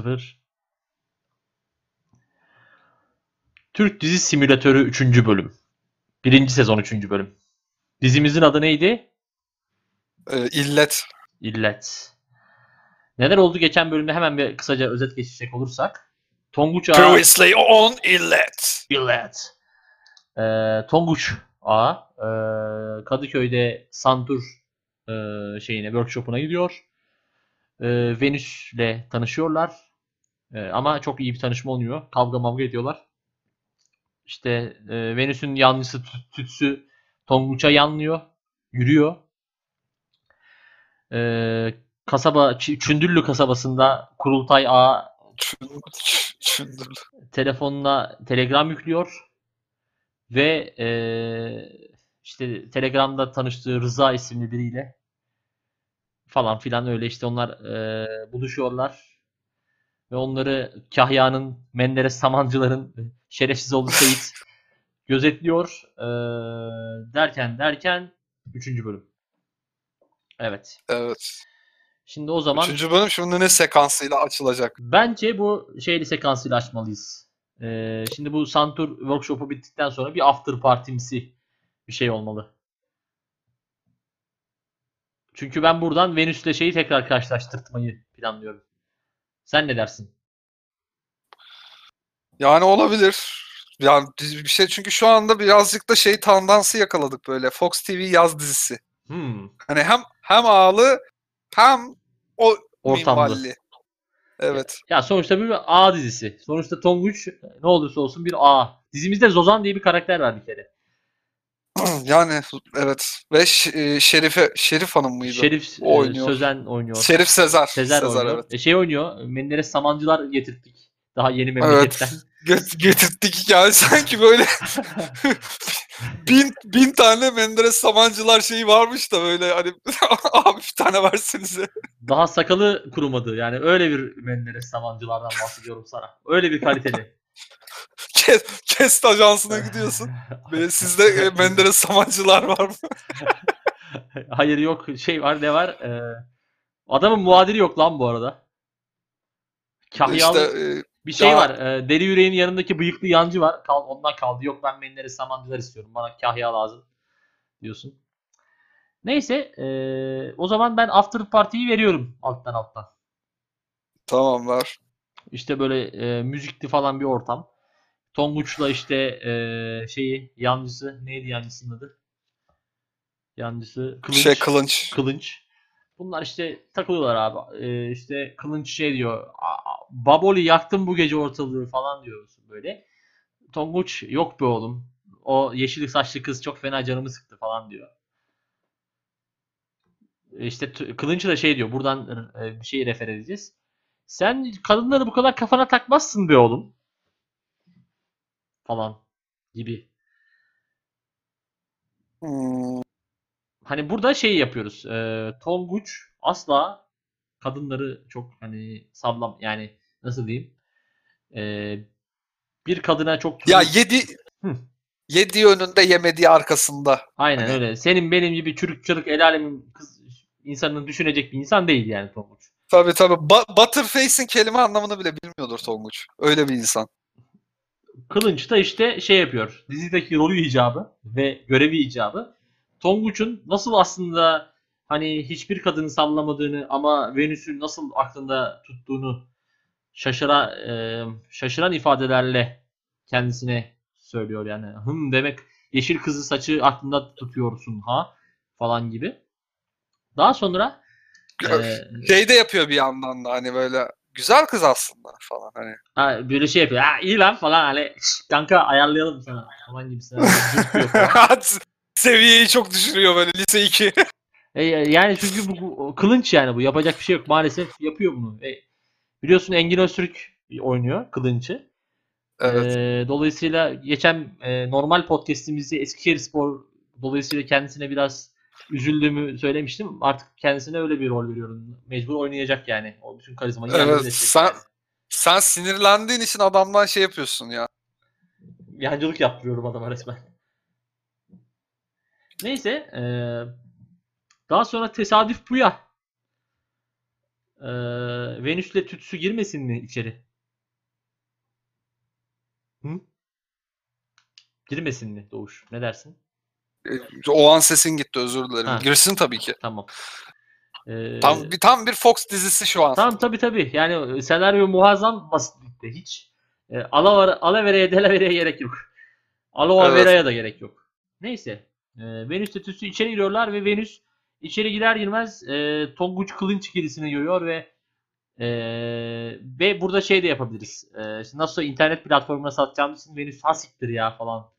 0 Türk Dizi Simülatörü 3. bölüm. 1. sezon 3. bölüm. Dizimizin adı neydi? Ee, illet. İllet. Neler oldu geçen bölümde hemen bir kısaca özet geçecek olursak. Tonguç Ağa... Previously on illet. İllet. Ee, Tonguç Ağa e, Kadıköy'de Santur e, şeyine workshop'una gidiyor. E, Venüs'le tanışıyorlar. E, ama çok iyi bir tanışma olmuyor. Kavga mavga ediyorlar. İşte e, Venüs'ün yanlısı tü- tütsü Tonguç'a yanlıyor. Yürüyor. E, kasaba Çündüllü kasabasında Kurultay Ağa Çün- ç- Çündür. telefonuna telegram yüklüyor ve eee, işte Telegram'da tanıştığı Rıza isimli biriyle falan filan öyle işte onlar eee, buluşuyorlar ve onları Kahya'nın, Menderes Samancıların şerefsiz olduğu Seyit gözetliyor Eee, derken derken 3. bölüm. Evet. Evet. Şimdi o zaman Üçüncü bölüm şimdi ne sekansıyla açılacak? Bence bu şeyli sekansıyla açmalıyız. Ee, şimdi bu Santur workshop'u bittikten sonra bir after partimsi bir şey olmalı. Çünkü ben buradan Venüs'le şeyi tekrar karşılaştırmayı planlıyorum. Sen ne dersin? Yani olabilir. Yani bir şey çünkü şu anda birazcık da şey tandansı yakaladık böyle. Fox TV yaz dizisi. Hmm, Hani hem hem ağlı hem o Ortamlı. minvalli. Evet. Ya sonuçta bir A dizisi. Sonuçta Tonguç ne olursa olsun bir A. Dizimizde Zozan diye bir karakter var bir kere. yani evet. Ve e, Şerife Şerif Hanım mıydı? Şerif O e, oynuyor. Sözen oynuyor. Şerif Sezer. Sezer, oynuyor. evet. E, şey oynuyor. Menderes Samancılar getirttik. Daha yeni memleketten. Get- getirttik yani sanki böyle bin, bin tane Menderes Samancılar şeyi varmış da böyle hani abi bir tane versenize. Daha sakalı kurumadı. Yani öyle bir Menderes Samancılardan bahsediyorum sana. Öyle bir kaliteli. Kes, Kest ajansına gidiyorsun. Sizde e, Menderes Samancılar var mı? Hayır yok. Şey var ne var? Ee, adamın muadili yok lan bu arada. Kahyalı İşte e, bir şey ya- var. Ee, deri yüreğin yanındaki bıyıklı yancı var. Kal, ondan kaldı. Yok ben Menderes Samancılar istiyorum. Bana kahya lazım diyorsun. Neyse. ee, o zaman ben After Party'yi veriyorum alttan alttan. tamam ver. İşte böyle e, müzikli falan bir ortam. Tonguç'la işte e, şeyi yancısı neydi yancısının adı? Yancısı Kılınç. Şey kılınç. Kılınç. Bunlar işte takılıyorlar abi. E, işte Kılınç şey diyor. "Aa, Baboli yaktın bu gece ortalığı falan diyorsun böyle. Tonguç yok be oğlum. O yeşil saçlı kız çok fena canımı sıktı falan diyor. E, İşte Kılınç da şey diyor. Buradan e, bir şey refer edeceğiz. Sen kadınları bu kadar kafana takmazsın be oğlum. Falan gibi. Hmm, Hani burada şey yapıyoruz. E, Tonguç asla kadınları çok hani sallam yani nasıl diyeyim? E, bir kadına çok Ya yedi Hı. yediği önünde yemediği arkasında. Aynen Hani- öyle. Senin benim gibi çürük çürük el alemin kız insanını düşünecek bir insan değil yani Tonguç. Tabii tabii. Ba- Butterface'in kelime anlamını bile bilmiyordur Tonguç. Öyle bir insan. Kılınç da işte şey yapıyor. Dizideki rolü icabı ve görevi icabı. Tonguç'un nasıl aslında hani hiçbir kadını sallamadığını ama Venüs'ü nasıl aklında tuttuğunu şaşıra, e, şaşıran ifadelerle kendisine söylüyor yani. Hım demek yeşil kızı saçı aklında tutuyorsun ha falan gibi. Daha sonra e, Şey de yapıyor bir yandan da hani böyle güzel kız aslında falan hani. ha, böyle şey yapıyor. Ha iyi lan falan hani "Şş, kanka ayarlayalım sana falan gibisinden. Seviyeyi çok düşürüyor böyle lise 2. E, yani çünkü bu, bu kılınç yani bu. Yapacak bir şey yok. Maalesef yapıyor bunu. E, biliyorsun Engin Öztürk oynuyor kılınçı. evet. E, dolayısıyla geçen e, normal podcast'imizde Eskişehirspor dolayısıyla kendisine biraz üzüldüğümü söylemiştim. Artık kendisine öyle bir rol veriyorum. Mecbur oynayacak yani. O bütün karizmayı Evet, sen- yani. Sen sinirlendiğin için adamdan şey yapıyorsun ya. Yancılık yaptırıyorum adama resmen. Neyse. e, daha sonra tesadüf bu ya. Ee, Venüs'le tütsü girmesin mi içeri? Hı? Girmesin mi Doğuş? Ne dersin? E, O an sesin gitti özür dilerim. Ha. Girsin tabii ki. Tamam. Ee, Tam bir tam bir Fox dizisi şu an. Tamam tabii tabii. Yani e, senaryo muazzam basitlikte. Hiç e, Alaver, Alavere'ye Delavere'ye gerek yok. Aloe Evet. Da gerek yok. Neyse. E, Venüs statüsü içeri giriyorlar ve Venüs içeri girer girmez e, Tonguç Kılınç ikilisini görüyor ve e, ve burada şey de yapabiliriz. E, işte nasıl internet platformuna satacağımız için Venüs hasiktir ya falan.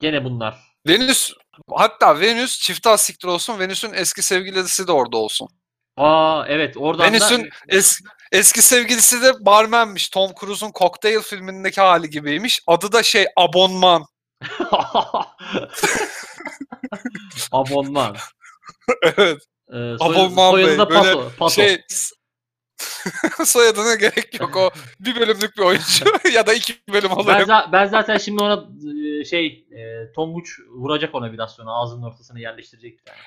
Gene bunlar. Venüs hatta Venüs çifte asiktir olsun. Venüs'ün eski sevgilisi de orada olsun. Aa evet oradan Venüs'ün da es- eski sevgilisi de barmenmiş. Tom Cruise'un Cocktail filmindeki hali gibiymiş. Adı da şey Abonman. Abonman. evet. Ee, soy- Abonman soyadı Bey, da böyle. Pato. Şey soyadına gerek yok. O bir bölümlük bir oyuncu ya da iki bölüm ben, oluyor. za- ben zaten şimdi ona e, şey e, Tonguç vuracak ona biraz sonra ağzının ortasına yerleştirecek yani.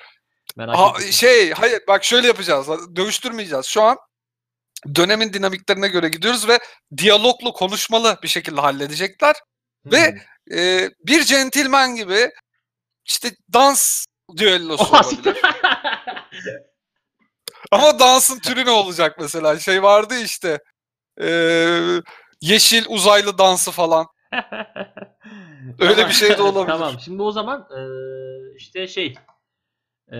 Merak Ha, şey hayır bak şöyle yapacağız. Dövüştürmeyeceğiz. Şu an dönemin dinamiklerine göre gidiyoruz ve diyaloglu konuşmalı bir şekilde halledecekler. ve- Hmm. Ee, bir centilmen gibi işte dans düellosu olabilir. Ama dansın türü ne olacak mesela? Şey vardı işte ee, yeşil uzaylı dansı falan. Öyle Tamam. bir şey de olabilir. tamam. Şimdi o zaman e, işte şey e,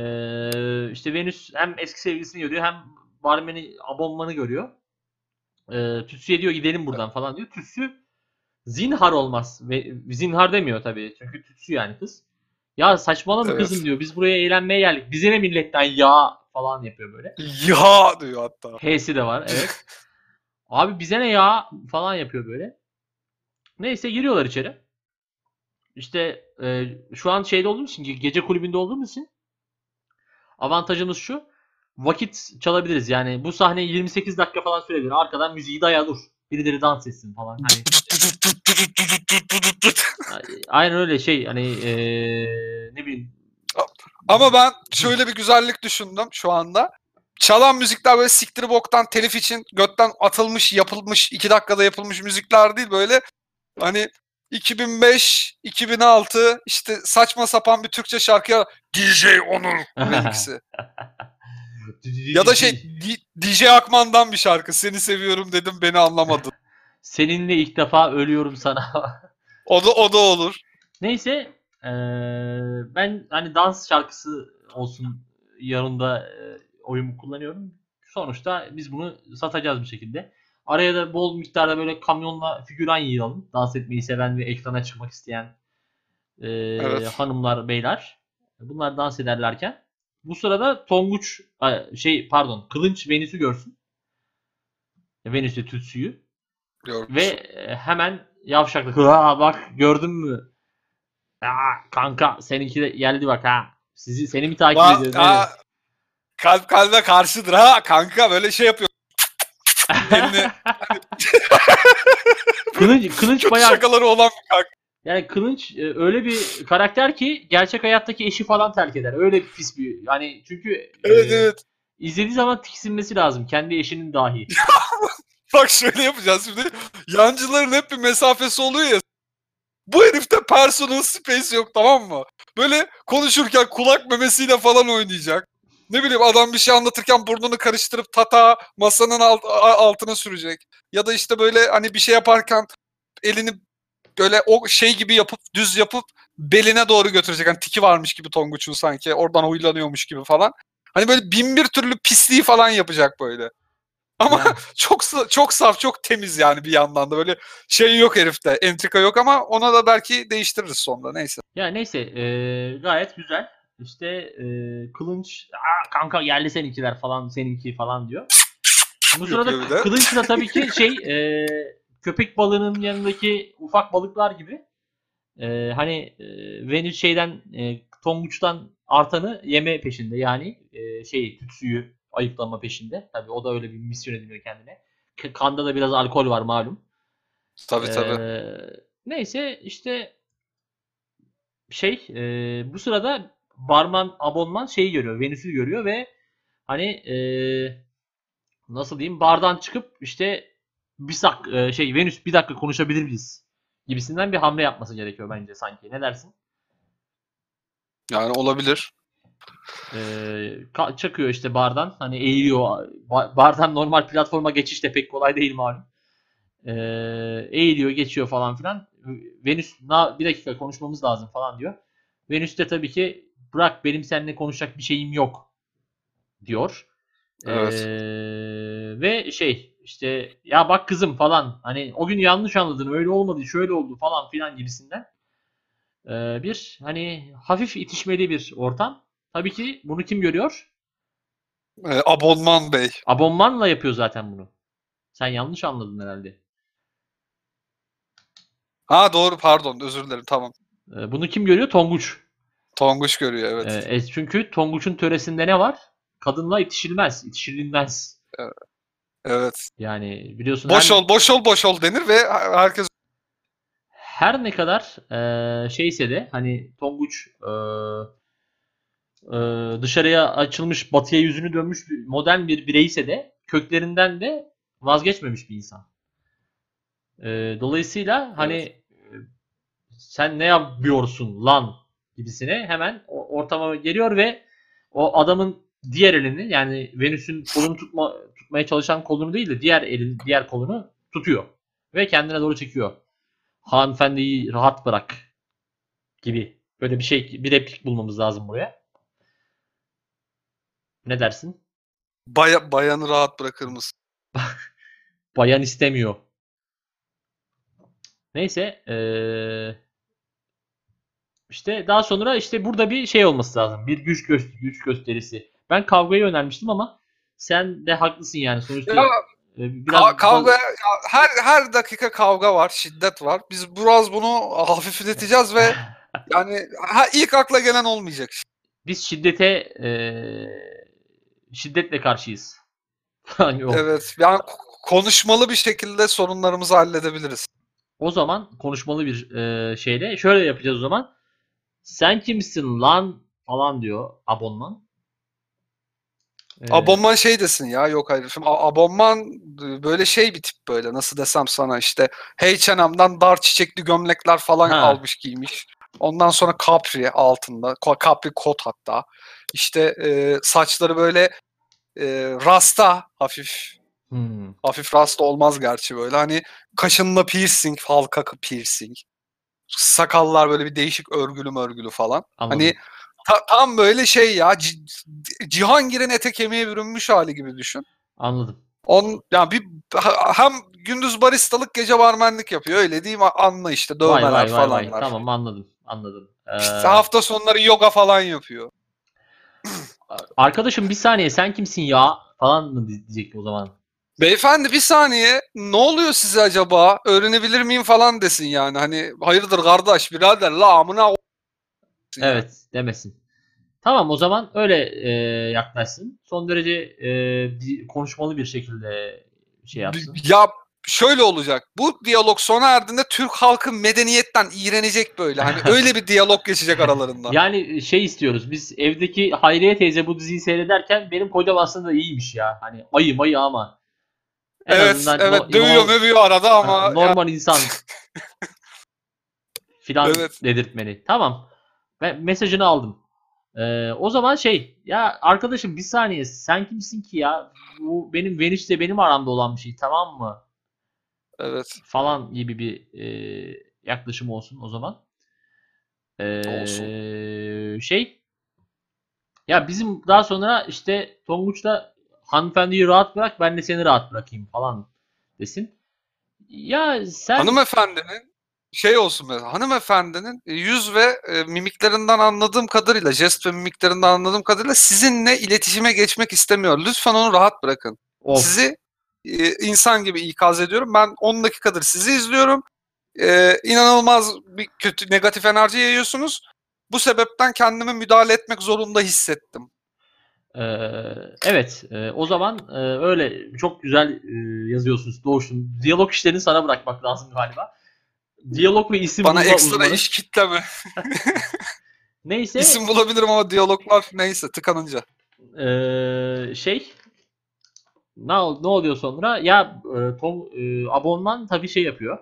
işte Venüs hem eski sevgilisini görüyor hem barmeni abonmanı görüyor. E, Tütsü'ye diyor gidelim buradan falan diyor. Tütsü zinhar olmaz. Ve zinhar demiyor tabii. Çünkü Tütsü yani kız. Ya saçmalama Evet. kızım diyor. Biz buraya eğlenmeye geldik. Bize ne milletten ya falan yapıyor böyle. Ya diyor hatta. H'si de var evet. Abi bize ne ya falan yapıyor böyle. Neyse giriyorlar içeri. İşte e, şu an şeyde olduğumuz için ge- gece kulübünde olduğumuz için avantajımız şu. Vakit çalabiliriz. Yani bu sahne 28 dakika falan sürebilir. Arkadan müziği daya dur. Birileri dans etsin falan. Hani aynen öyle şey hani e, ne bileyim Ama ben şöyle bir güzellik düşündüm şu anda. Çalan müzikler böyle siktiri boktan telif için götten atılmış, yapılmış, iki dakikada yapılmış müzikler değil böyle hani 2005, 2006 işte saçma sapan bir Türkçe şarkıya DJ Onur remix'i. ya da şey DJ Akman'dan bir şarkı. Seni seviyorum dedim beni anlamadın. seninle ilk defa ölüyorum sana. O da o da olur. Neyse eee, ben hani dans şarkısı olsun yanında eee, oyumu kullanıyorum. Sonuçta biz bunu satacağız bir şekilde. Araya da bol miktarda böyle kamyonla figüran yığalım. Dans etmeyi seven ve ekrana çıkmak isteyen eee, Evet. hanımlar, beyler. Bunlar dans ederlerken. Bu sırada Tonguç şey pardon Kılınç Venüs'ü görsün. Venüs'le Tütsü'yü. Diyorum. Ve e, hemen yavşaklık. Ha bak gördün mü? Aa, kanka seninki de geldi bak ha. Sizi seni mi takip Ba- ediyor? Aa, kalp kalbe karşıdır ha kanka böyle şey yapıyor. elini- Kılınç, Kılınç Kötü bayağı şakaları olan bir kanka. yani Kılınç e, öyle bir karakter ki gerçek hayattaki eşi falan terk eder. Öyle bir pis bir yani çünkü e, Evet evet. izlediği zaman tiksinmesi lazım. Kendi eşinin dahi. Bak şöyle yapacağız şimdi. Yancıların hep bir mesafesi oluyor ya. Bu herifte personal space yok tamam mı? Böyle konuşurken kulak memesiyle falan oynayacak. Ne bileyim adam bir şey anlatırken burnunu karıştırıp tata masanın alt- altına sürecek. Ya da işte böyle hani bir şey yaparken elini böyle o şey gibi yapıp düz yapıp beline doğru götürecek. Hani tiki varmış gibi Tonguç'un sanki. Oradan huylanıyormuş gibi falan. Hani böyle bin bir türlü pisliği falan yapacak böyle. Ama Yani- çok çok saf, çok temiz yani bir yandan da böyle şey yok herifte, entrika yok ama ona da belki değiştiririz sonra neyse. Ya neyse e, gayet güzel. İşte e, Kılınç Aa, kanka geldi seninkiler falan seninki falan diyor. Bu sırada. Kılınç da tabii ki şey e, köpek balığının yanındaki ufak balıklar gibi e, hani e, Venüs şeyden e, Tonguç'tan artanı yeme peşinde yani e, şey tütsüyü ayıklama peşinde. Tabii o da öyle bir misyon ediniyor kendine. Kanda da biraz alkol var malum. Tabii tabii. Ee, neyse işte şey e, bu sırada barman abonman şeyi görüyor. Venüs'ü görüyor ve hani e, nasıl diyeyim bardan çıkıp işte bir sak e, şey Venüs bir dakika konuşabilir miyiz gibisinden bir hamle yapması gerekiyor bence sanki. Ne dersin? Yani olabilir. Ee, çakıyor işte bardan. Hani eğiliyor. Ba- bardan normal platforma geçiş de pek kolay değil malum. Ee, eğiliyor, geçiyor falan filan. Venüs na bir dakika konuşmamız lazım falan diyor. Venüs de tabii ki bırak benim seninle konuşacak bir şeyim yok diyor. Evet. Ee, ve şey işte ya bak kızım falan hani o gün yanlış anladın öyle olmadı şöyle oldu falan filan gibisinden ee, bir hani hafif itişmeli bir ortam. Tabii ki bunu kim görüyor? Ee, Abonman Bey. Abonmanla yapıyor zaten bunu. Sen yanlış anladın herhalde. Ha doğru pardon özür dilerim tamam. Ee, bunu kim görüyor? Tonguç. Tonguç görüyor evet. E, çünkü Tonguç'un töresinde ne var? Kadınla itişilmez, itişilmez. Evet. Yani biliyorsun Boş her, ol boş ol boş ol denir ve herkes her ne kadar e, şeyse de hani Tonguç e, e, dışarıya açılmış, batıya yüzünü dönmüş modern bir bireyse de köklerinden de vazgeçmemiş bir insan. E, dolayısıyla hani e, sen ne yapıyorsun lan gibisine hemen ortama geliyor ve o adamın diğer elini yani Venüs'ün kolunu tutma, tutmaya çalışan kolunu değil de diğer elin diğer kolunu tutuyor ve kendine doğru çekiyor. Hanımefendiyi rahat bırak gibi böyle bir şey bir replik bulmamız lazım buraya. Ne dersin? baya, bayanı rahat bırakır mısın? Bayan istemiyor. Neyse eee, işte daha sonra işte burada bir şey olması lazım. Bir güç göster güç gösterisi. Ben kavgayı önermiştim ama sen de haklısın yani sonuçta Ya, e, biraz Ka- kavga ya her her dakika kavga var, şiddet var. Biz biraz bunu hafifleteceğiz ve yani ha, ilk akla gelen olmayacak. biz şiddete eee, şiddetle karşıyız. Yok. Evet. Yani konuşmalı bir şekilde sorunlarımızı halledebiliriz. O zaman konuşmalı bir e, şeyle şöyle yapacağız o zaman. Sen kimsin lan falan diyor abonman. E, Abonman şey desin ya yok hayır. Şimdi abonman böyle şey bir tip böyle nasıl desem sana işte H&M'den dar çiçekli gömlekler falan Ha. almış giymiş. Ondan sonra capri altında capri kot hatta. İşte e, saçları böyle e, rasta hafif hmm, hafif rasta olmaz gerçi böyle hani kaşınla piercing halka piercing. Sakallar böyle bir değişik örgülü örgülü falan. anladım. Hani ta- tam böyle şey ya Ci- Cihangir'in ete kemiğe bürünmüş hali gibi düşün. Anladım. On yani bir hem gündüz baristalık gece barmenlik yapıyor öyle mi? Anla işte dövmeler vay vay falan vay. var. Tamam anladım. Anladım. Ee, İşte hafta sonları yoga falan yapıyor. arkadaşım bir saniye sen kimsin ya falan mı diyecektim o zaman. Beyefendi bir saniye ne oluyor size acaba? Öğrenebilir miyim falan desin yani. Hani hayırdır kardeş birader la amına. Evet demesin. Tamam o zaman öyle e, yaklaşsın. Son derece e, konuşmalı bir şekilde şey yapsın. Ya şöyle olacak. Bu diyalog sona erdiğinde Türk halkı medeniyetten iğrenecek böyle. Hani öyle bir diyalog geçecek aralarında. Yani şey istiyoruz. Biz evdeki Hayriye teyze bu diziyi seyrederken benim kocam aslında iyiymiş ya. Hani ayı mayı ama. En evet, evet no- dövüyor normal- mövüyor arada ama ya- normal insan filan Evet. dedirtmeli. Tamam. Ben mesajını aldım. Ee, o zaman şey ya arkadaşım bir saniye sen kimsin ki ya? Bu benim Venüs'le benim aramda olan bir şey tamam mı? Evet. falan gibi bir e, yaklaşım olsun o zaman. Ee, Olsun. Şey ya bizim daha sonra işte Tonguç'ta hanımefendiyi rahat bırak ben de seni rahat bırakayım falan desin. Ya sen Hanımefendinin şey olsun mesela hanımefendinin yüz ve e, mimiklerinden anladığım kadarıyla jest ve mimiklerinden anladığım kadarıyla sizinle iletişime geçmek istemiyor. Lütfen onu rahat bırakın. Of, Sizi e, insan gibi ikaz ediyorum. Ben 10 dakikadır sizi izliyorum. E, inanılmaz bir kötü negatif enerji yayıyorsunuz. Bu sebepten kendimi müdahale etmek zorunda hissettim. Ee, evet, e, o zaman e, öyle çok güzel e, yazıyorsunuz Doğuş'un. Diyalog işlerini sana bırakmak lazım galiba. Diyalog ve isim Bana ekstra uzmanı. iş kitleme. Neyse, İsim bulabilirim ama diyaloglar neyse tıkanınca. e, şey ne, ne oluyor sonra? Ya e, Tom, e, abonman tabii şey yapıyor.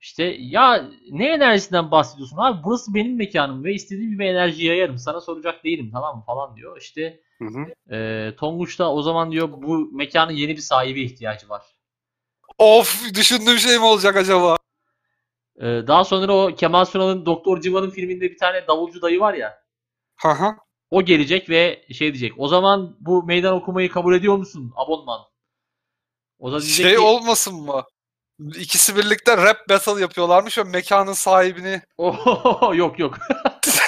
İşte ya ne enerjisinden bahsediyorsun abi? Burası benim mekanım ve istediğim gibi enerji yayarım. Sana soracak değilim tamam mı falan diyor. İşte Hı hı. e, Tonguç da o zaman diyor bu mekanın yeni bir sahibi ihtiyacı var. Of düşündüğüm şey mi olacak acaba? E, daha sonra o Kemal Sunal'ın Doktor Civan'ın filminde bir tane davulcu dayı var ya. Hı hı. O gelecek ve şey diyecek. O zaman bu meydan okumayı kabul ediyor musun abonman? O da diyecek Şey ki, olmasın mı? İkisi birlikte rap battle yapıyorlarmış ve mekanın sahibini "Ohohoho, yok yok.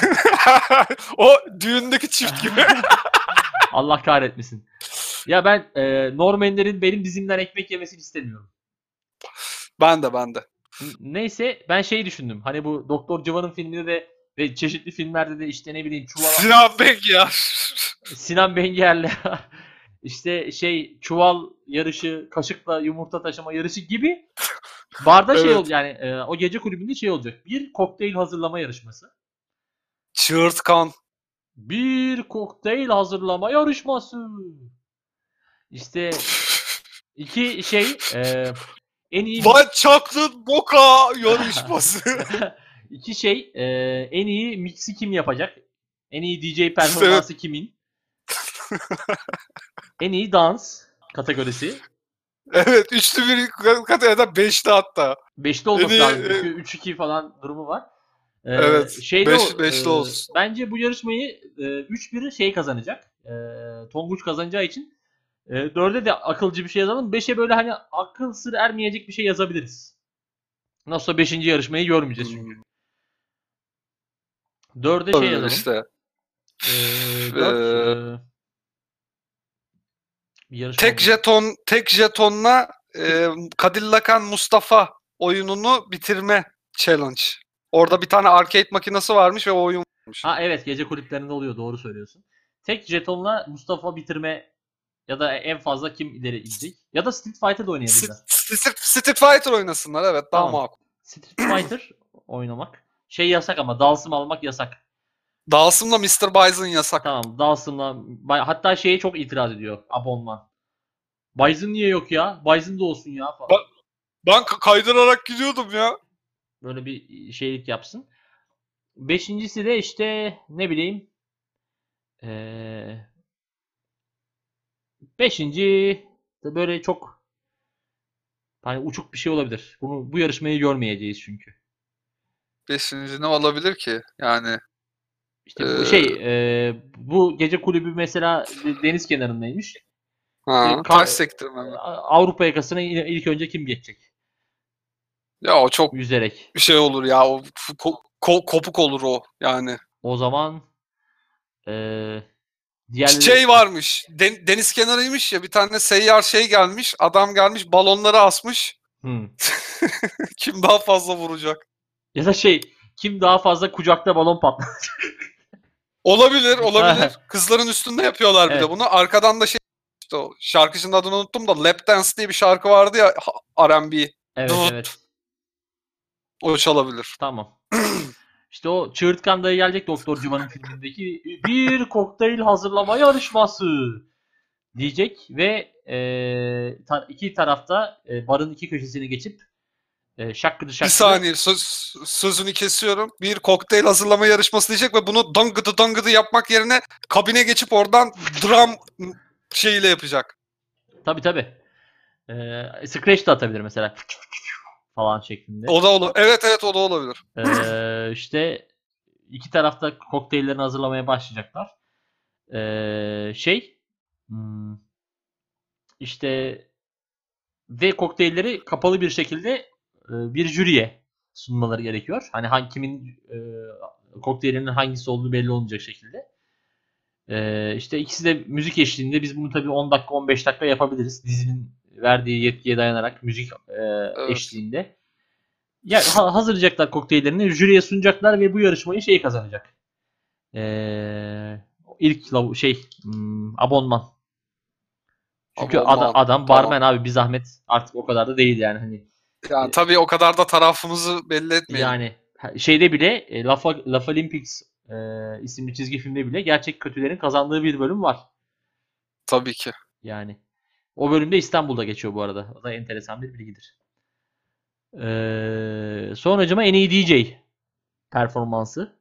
o düğündeki çift gibi. Allah kahretmesin. Ya ben e, Normanlerin benim dizimden ekmek yemesini istemiyorum. ben de ben de. Neyse ben şey düşündüm. Hani bu Doktor Civan'ın filminde de ve çeşitli filmlerde de işte ne bileyim çuval Sinan ya. Sinan Benger'le işte şey çuval yarışı, kaşıkla yumurta taşıma yarışı gibi barda şey Evet. oldu yani e, o gece kulübünde şey olacak. Bir kokteyl hazırlama yarışması. Çığırtkan. Bir kokteyl hazırlama yarışması. İşte iki şey e, en iyi Van Çaklın Boka yarışması. iki şey e, en iyi mixi kim yapacak? En iyi DJ performansı kimin? en iyi dans kategorisi. evet üçlü bir kategoride beşli hatta. Beşli olması En iyi, lazım. e, Çünkü 3-2 falan durumu var. Ee, Evet, şeyde beş- o, beşli e, olsun. Bence bu yarışmayı e, 3-1'i şey kazanacak. E, Tonguç kazanacağı için e, 4'e de akılcı bir şey yazalım. 5'e böyle hani akıl sır ermeyecek bir şey yazabiliriz. Nasılsa 5. yarışmayı görmeyeceğiz çünkü. 4'e şey yazalım. işte. Ee, dört, e, Tek jeton tek jetonla e, Kadillakan Mustafa oyununu bitirme challenge. Orada bir tane arcade makinesi varmış ve o oyun varmış. Ha evet gece kulüplerinde oluyor doğru söylüyorsun. Tek jetonla Mustafa bitirme ya da en fazla kim ileri gidecek? Ya da Street Fighter da oynayabilirler. Street, Street Fighter oynasınlar evet daha Tamam. makul. Street Fighter oynamak. Şey yasak ama dalsım almak yasak. Dawson'la Mr. Bison yasak. Tamam dalsımla hatta şeye çok itiraz ediyor abonman. Bison niye yok ya? Bison da olsun ya falan. Ben k- kaydırarak gidiyordum ya. Böyle bir şeylik yapsın. Beşincisi de işte ne bileyim ee, beşinci de böyle çok hani uçuk bir şey olabilir. Bunu bu yarışmayı görmeyeceğiz çünkü. Beşinci ne olabilir ki? Yani İşte bu Ee, şey ee, bu gece kulübü mesela de- deniz kenarındaymış. ha, kar- sektirme mi? Avrupa yakasına ilk önce kim geçecek? Ya o çok Yüzerek. bir şey olur ya. O ko- ko- kopuk olur o yani. O zaman ee, diğerleri Şey varmış. den- deniz kenarıymış ya bir tane seyyar şey gelmiş. Adam gelmiş balonları asmış. Hmm. Kim daha fazla vuracak? Ya da şey kim daha fazla kucakta balon patlar? Olabilir, olabilir. Kızların üstünde yapıyorlar bir Evet. de bunu. Arkadan da şey işte o şarkıcının adını unuttum da Lap Dance diye bir şarkı vardı ya ha- R&B. Evet Dıt. evet. O çalabilir. Tamam. İşte o çığırtkan dayı gelecek Doktor Civan'ın filmindeki bir kokteyl hazırlama yarışması diyecek ve e, ta- iki tarafta e, barın iki köşesini geçip e, şakkıdı Bir şakkıdı saniye söz, sözünü kesiyorum. Bir kokteyl hazırlama yarışması diyecek ve bunu dangıdı dangıdı yapmak yerine kabine geçip oradan drum şeyiyle yapacak. Tabi tabi. E, Scratch de atabilir mesela falan şeklinde. O da olur. Evet evet o da olabilir. Ee, işte iki tarafta kokteyllerini hazırlamaya başlayacaklar. Ee, şey hmm, işte ve kokteylleri kapalı bir şekilde e, bir jüriye sunmaları gerekiyor. Hani hangi kimin e, kokteylinin hangisi olduğu belli olmayacak şekilde. Ee, işte ikisi de müzik eşliğinde biz bunu tabii 10 dakika 15 dakika yapabiliriz. Dizinin verdiği yetkiye dayanarak müzik e, eşliğinde. Ya ha- hazırlayacaklar kokteyllerini, jüriye sunacaklar ve bu yarışmayı şey kazanacak. Ee, ilk lav- şey hmm, abonman. Çünkü Abonman, ada- adam tamam. barmen abi bir zahmet artık o kadar da değil yani hani. Yani tabii o kadar da tarafımızı belli etmeyelim. Yani şeyde bile e, Lafa, Lafa Olympics e, isimli çizgi filmde bile gerçek kötülerin kazandığı bir bölüm var. Tabii ki. Yani O bölümde İstanbul'da geçiyor bu arada. O da enteresan bir bilgidir. Ee, sonracıma en iyi DJ performansı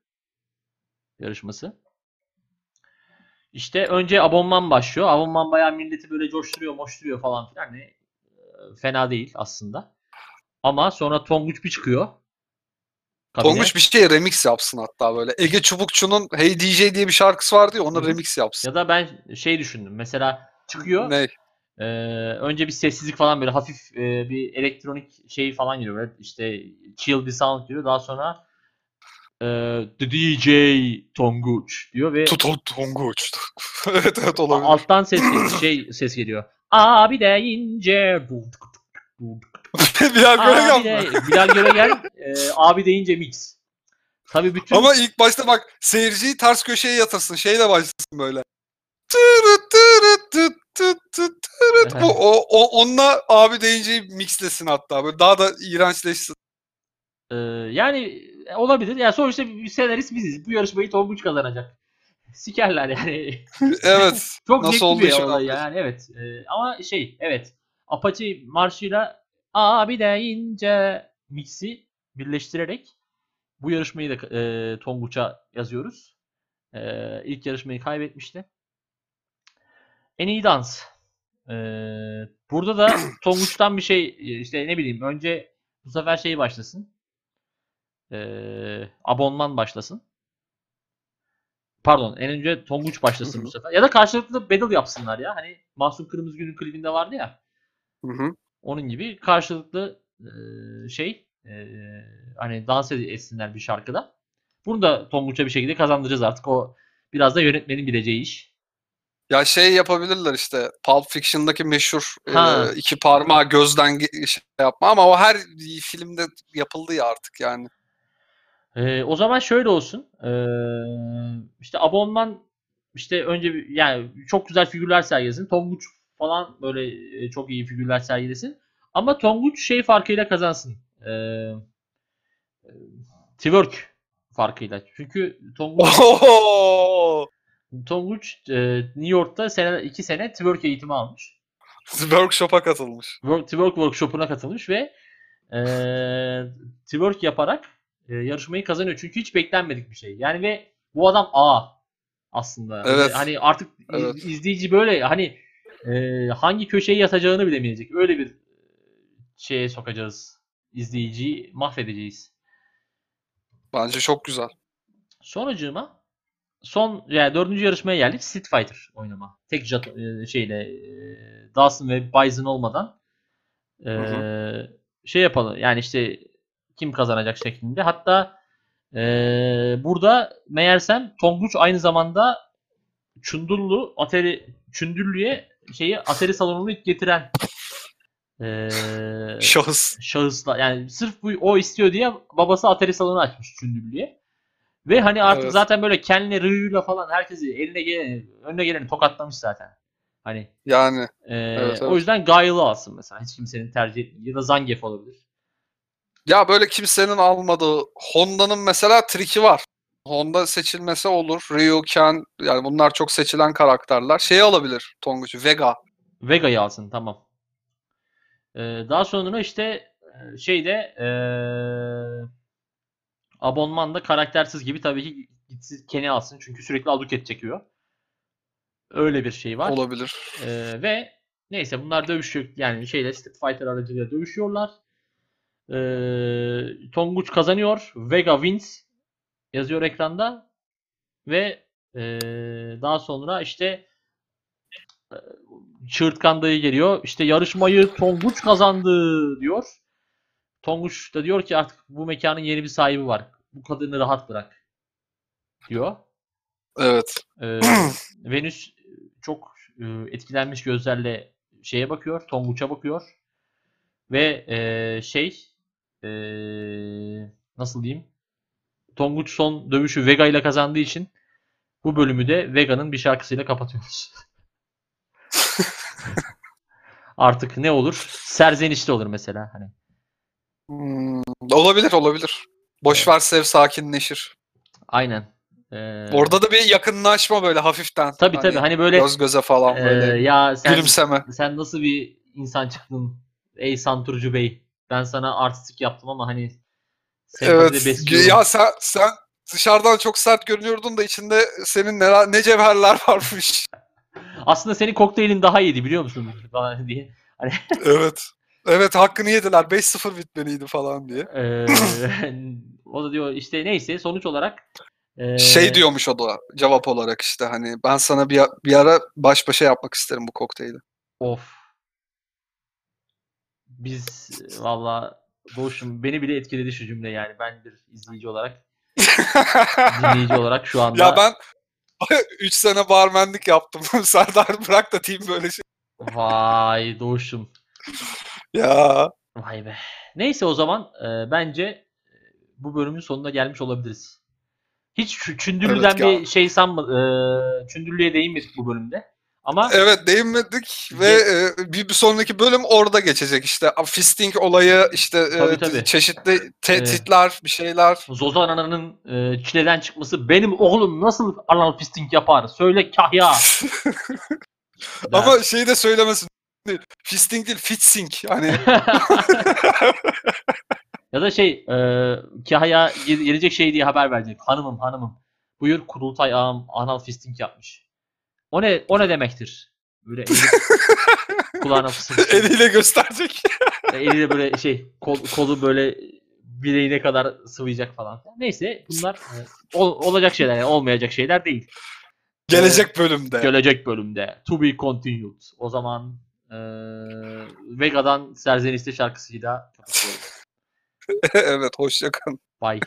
yarışması. İşte önce abonman başlıyor. Abonman bayağı milleti böyle coşturuyor, moşturuyor falan filan. Hani, e, fena değil aslında. Ama sonra Tonguç bir çıkıyor. Kabine. Tonguç bir şey remix yapsın hatta böyle. Ege Çubukçu'nun Hey DJ diye bir şarkısı vardı ya hı. remix yapsın. Ya da ben şey düşündüm. Mesela çıkıyor. Ne? Ee, önce bir sessizlik falan böyle hafif e, bir elektronik şey falan giriyor. Böyle işte chill bir sound giriyor. Daha sonra e, The DJ Tonguç diyor ve Tut Tonguç. evet evet olabilir. alttan ses şey ses geliyor. Abi deyince Bilal abi Göregen de, mi? Bilal Göregen e, abi deyince mix. Tabii bütün Ama ilk başta bak seyirciyi ters köşeye yatırsın. Şeyle başlasın böyle. Tırıt tırıt tıt tıt tıt tırıt. o, o, o, onunla abi deyince mixlesin hatta. Böyle daha da iğrençleşsin. e, yani olabilir. Yani sonuçta bir senarist biziz. Bu yarışmayı Tonguç kazanacak. Sikerler yani. Evet. Çok Nasıl olduğu bir olay yani evet. Ee, ama şey evet Apache marşıyla abi deyince mix'i birleştirerek bu yarışmayı da e, Tonguç'a yazıyoruz. E, ilk yarışmayı kaybetmişti. En iyi dans. E, burada da Tonguç'tan bir şey işte ne bileyim önce bu sefer şey başlasın. E, abonman başlasın. Pardon en önce Tonguç başlasın bu sefer. Ya da karşılıklı battle yapsınlar ya. Hani Mahsun Kırmızıgül'ün klibinde vardı ya. Hı hı. Onun gibi karşılıklı e, şey e, hani dans etsinler bir şarkıda. Bunu da Tonguç'a bir şekilde kazandıracağız artık. O biraz da yönetmenin bileceği iş. Ya şey yapabilirler işte Pulp Fiction'daki meşhur e, iki parmağı gözden şey yapma ama o her filmde yapıldı ya artık yani. E, o zaman şöyle olsun. E, işte abonman işte önce yani çok güzel figürler sergilesin. Tonguç falan böyle e, çok iyi figürler sergilesin. Ama Tonguç şey farkıyla kazansın. E, e, twerk farkıyla. Çünkü Tonguç! Tonguç e, New York'ta sene, iki sene twerk eğitimi almış. Workshop'a katılmış. Work, twerk workshop'una katılmış ve e, twerk yaparak e, yarışmayı kazanıyor. Çünkü hiç beklenmedik bir şey. Yani ve bu adam A aslında. Evet. Ve Hani artık Evet. izleyici böyle hani e, hangi köşeye yatacağını bilemeyecek. Öyle bir şeye sokacağız. İzleyiciyi mahvedeceğiz. Bence çok güzel. Sonracığıma son yani dördüncü yarışmaya geldik. Street Fighter oynama. Tek jet, e, şeyle e, Dawson ve Bison olmadan e, Hı şey yapalım. Yani işte kim kazanacak şeklinde. Hatta e, burada meğersem Tonguç aynı zamanda Çundurlu Atari Çündürlü'ye şeyi Atari salonunu ilk getiren e, Şahıs. şahısla yani sırf bu o istiyor diye babası Atari salonu açmış Çündürlü'ye. Ve hani artık Evet. zaten böyle Ken'le Ryu'yla falan herkesi eline geleni, önüne geleni tokatlamış zaten. Hani Yani e, evet. o yüzden Guile'ı alsın mesela. Hiç kimsenin tercih etmediği ya da Zangief olabilir. ya böyle kimsenin almadığı Honda'nın mesela triki var. Honda seçilmese olur. Ryu, Ken yani bunlar çok seçilen karakterler. Şeyi alabilir Tonguç'u. Vega. Vega'yı alsın tamam. Ee, daha sonra işte e, şeyde e, abonmanda karaktersiz gibi tabii ki gitsin Ken'i alsın. Çünkü sürekli aduket çekiyor. Öyle bir şey var. Olabilir. Ee, ve neyse bunlar dövüşüyor. Yani şeyle Street Fighter aracılığıyla dövüşüyorlar. Ee, Tonguç kazanıyor. Vega wins yazıyor ekranda. Ve ee, daha sonra işte e, Çığırtkan dayı geliyor. İşte yarışmayı Tonguç kazandı diyor. Tonguç da diyor ki artık bu mekanın yeni bir sahibi var. Bu kadını rahat bırak diyor. Evet. Ee, Venüs çok e, etkilenmiş gözlerle şeye bakıyor, Tonguç'a bakıyor. Ve e, şey e, nasıl diyeyim? Tonguç son dövüşü Vega ile kazandığı için bu bölümü de Vega'nın bir şarkısıyla kapatıyoruz. Artık ne olur? Serzenişte olur mesela hani. Hmm, olabilir olabilir. Boş ver sev sakinleşir. Aynen. Ee, Orada da bir yakınlaşma böyle hafiften. tabii tabii hani böyle Göz göze falan e, böyle. ya sen Gülümseme. sen nasıl bir insan çıktın ey Santurcu Bey? Ben sana artistik yaptım ama hani Evet. Ya sen sen dışarıdan çok sert görünüyordun da içinde senin ne, ne cevherler varmış. Aslında senin kokteylin daha iyiydi biliyor musun? Falan diye. evet. Evet hakkını yediler. 5-0 bitmeliydi falan diye. Ee, o da diyor işte neyse sonuç olarak e, Şey diyormuş o da cevap olarak işte hani ben sana bir, bir ara baş başa yapmak isterim bu kokteyli. Of. Biz valla Doğuş'um beni bile etkiledi şu cümle yani. Ben bir izleyici olarak, dinleyici olarak şu anda ya ben 3 sene barmenlik yaptım. Serdar bırak da diyeyim böyle şey. vay Doğuş'um. Ya Vay be. Neyse o zaman e, bence e, bu bölümün sonuna gelmiş olabiliriz. Hiç Çündürlü'den Evet ya. bir şey sanma, e, Çündürlü'ye değinmedik bu bölümde. Ama evet değinmedik ve e, bir, bir sonraki bölüm orada geçecek işte fisting olayı işte e, Tabii, tabii. çeşitli tehditler bir şeyler. Zozan Ana'nın e, çileden çıkması benim oğlum nasıl anal fisting yapar? Söyle kahya. Ama şeyi de söylemesin. Fisting değil fitsing. Hani ya da şey e, kahya gel- gelecek şey diye haber verecek. Hanımım hanımım. Buyur kurultay ağam anal fisting yapmış. O ne o ne demektir? Böyle eli, kulağına fısıltı. eliyle gösterecek. Eliyle böyle şey kol, kolu böyle bileğine kadar sıvayacak falan. Neyse bunlar e, ol- olacak şeyler yani olmayacak şeyler değil. Gelecek bölümde. Gelecek bölümde. To be continued. O zaman e, Vega'dan Serzeniste şarkısıyla kapatıyoruz. evet hoşça kalın. Bye.